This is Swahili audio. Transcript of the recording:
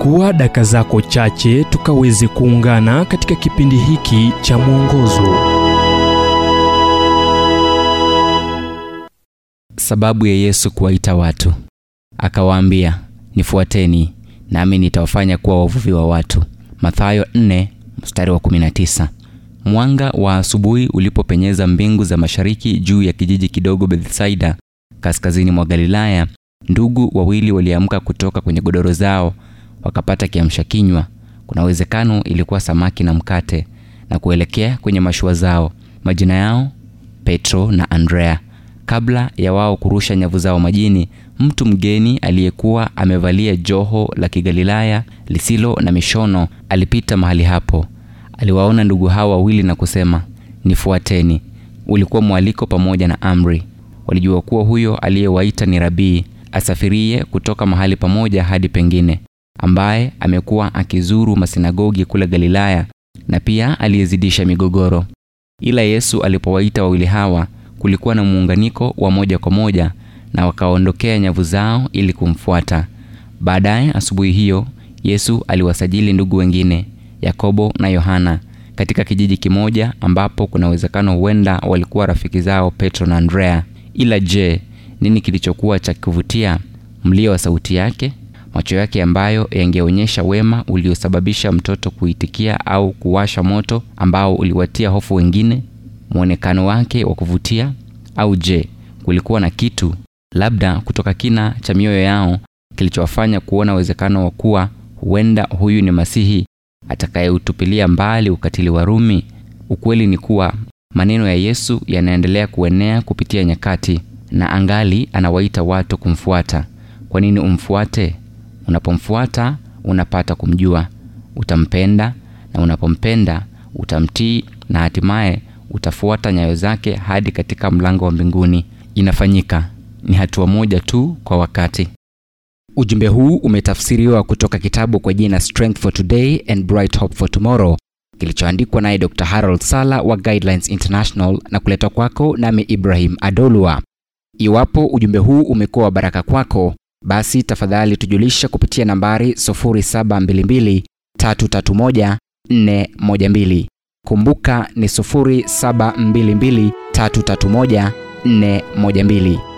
chukua daka zako chache tukaweze kuungana katika kipindi hiki cha mwongozo Sababu ya Yesu kuwaita watu, akawaambia, nifuateni nami nitawafanya kuwa wavuvi wa watu. Mathayo 4 mstari wa 19. Mwanga wa asubuhi ulipopenyeza mbingu za mashariki juu ya kijiji kidogo Bethsaida, kaskazini mwa Galilaya, ndugu wawili waliamka kutoka kwenye godoro zao, wakapata kiamsha kinywa. Kuna uwezekano ilikuwa samaki na mkate, na kuelekea kwenye mashua zao. Majina yao Petro na Andrea. Kabla ya wao kurusha nyavu zao majini, mtu mgeni aliyekuwa amevalia joho la Kigalilaya lisilo na mishono alipita mahali hapo. Aliwaona ndugu hao wawili na kusema, nifuateni. Ulikuwa mwaliko pamoja na amri. Walijua kuwa huyo aliyewaita ni Rabii, asafirie kutoka mahali pamoja hadi pengine, ambaye amekuwa akizuru masinagogi kule Galilaya na pia aliyezidisha migogoro. Ila Yesu alipowaita wawili hawa kulikuwa na muunganiko wa moja kwa moja na wakaondokea nyavu zao ili kumfuata. Baadaye asubuhi hiyo Yesu aliwasajili ndugu wengine, Yakobo na Yohana, katika kijiji kimoja ambapo kuna uwezekano huenda walikuwa rafiki zao Petro na Andrea. Ila je, nini kilichokuwa cha kuvutia? Mlio wa sauti yake, macho yake ambayo yangeonyesha wema uliosababisha mtoto kuitikia au kuwasha moto ambao uliwatia hofu wengine, mwonekano wake wa kuvutia? Au je, kulikuwa na kitu labda kutoka kina cha mioyo yao kilichowafanya kuona uwezekano wa kuwa huenda huyu ni Masihi atakayeutupilia mbali ukatili wa Rumi? Ukweli ni kuwa maneno ya Yesu yanaendelea kuenea kupitia nyakati na angali anawaita watu kumfuata. Kwa nini umfuate? Unapomfuata unapata kumjua, utampenda, na unapompenda utamtii, na hatimaye utafuata nyayo zake hadi katika mlango wa mbinguni. Inafanyika, ni hatua moja tu kwa wakati. Ujumbe huu umetafsiriwa kutoka kitabu kwa jina Strength for Today and Bright Hope for Tomorrow kilichoandikwa naye Dr. Harold Sala wa Guidelines International na kuletwa kwako nami Ibrahim Adolwa. Iwapo ujumbe huu umekuwa wa baraka kwako, basi tafadhali tujulisha kupitia nambari 0722331412. Kumbuka ni 0722 331 412.